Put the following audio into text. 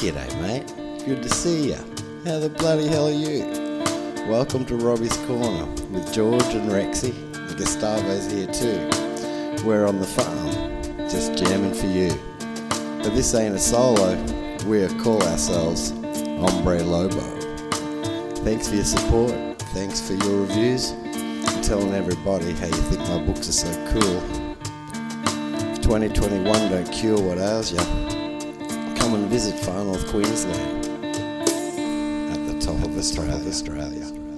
G'day, mate. Good to see ya. How the bloody hell are you? Welcome to Robbie's Corner with George and Rexy. And Gustavo's here too. We're on the farm, just jamming for you. But this ain't a solo. We call ourselves Hombre Lobo. Thanks for your support. Thanks for your reviews. Telling everybody how you think my books are so cool. 2021 don't cure what ails ya, come and visit far north Queensland at the top of Australia. Australia.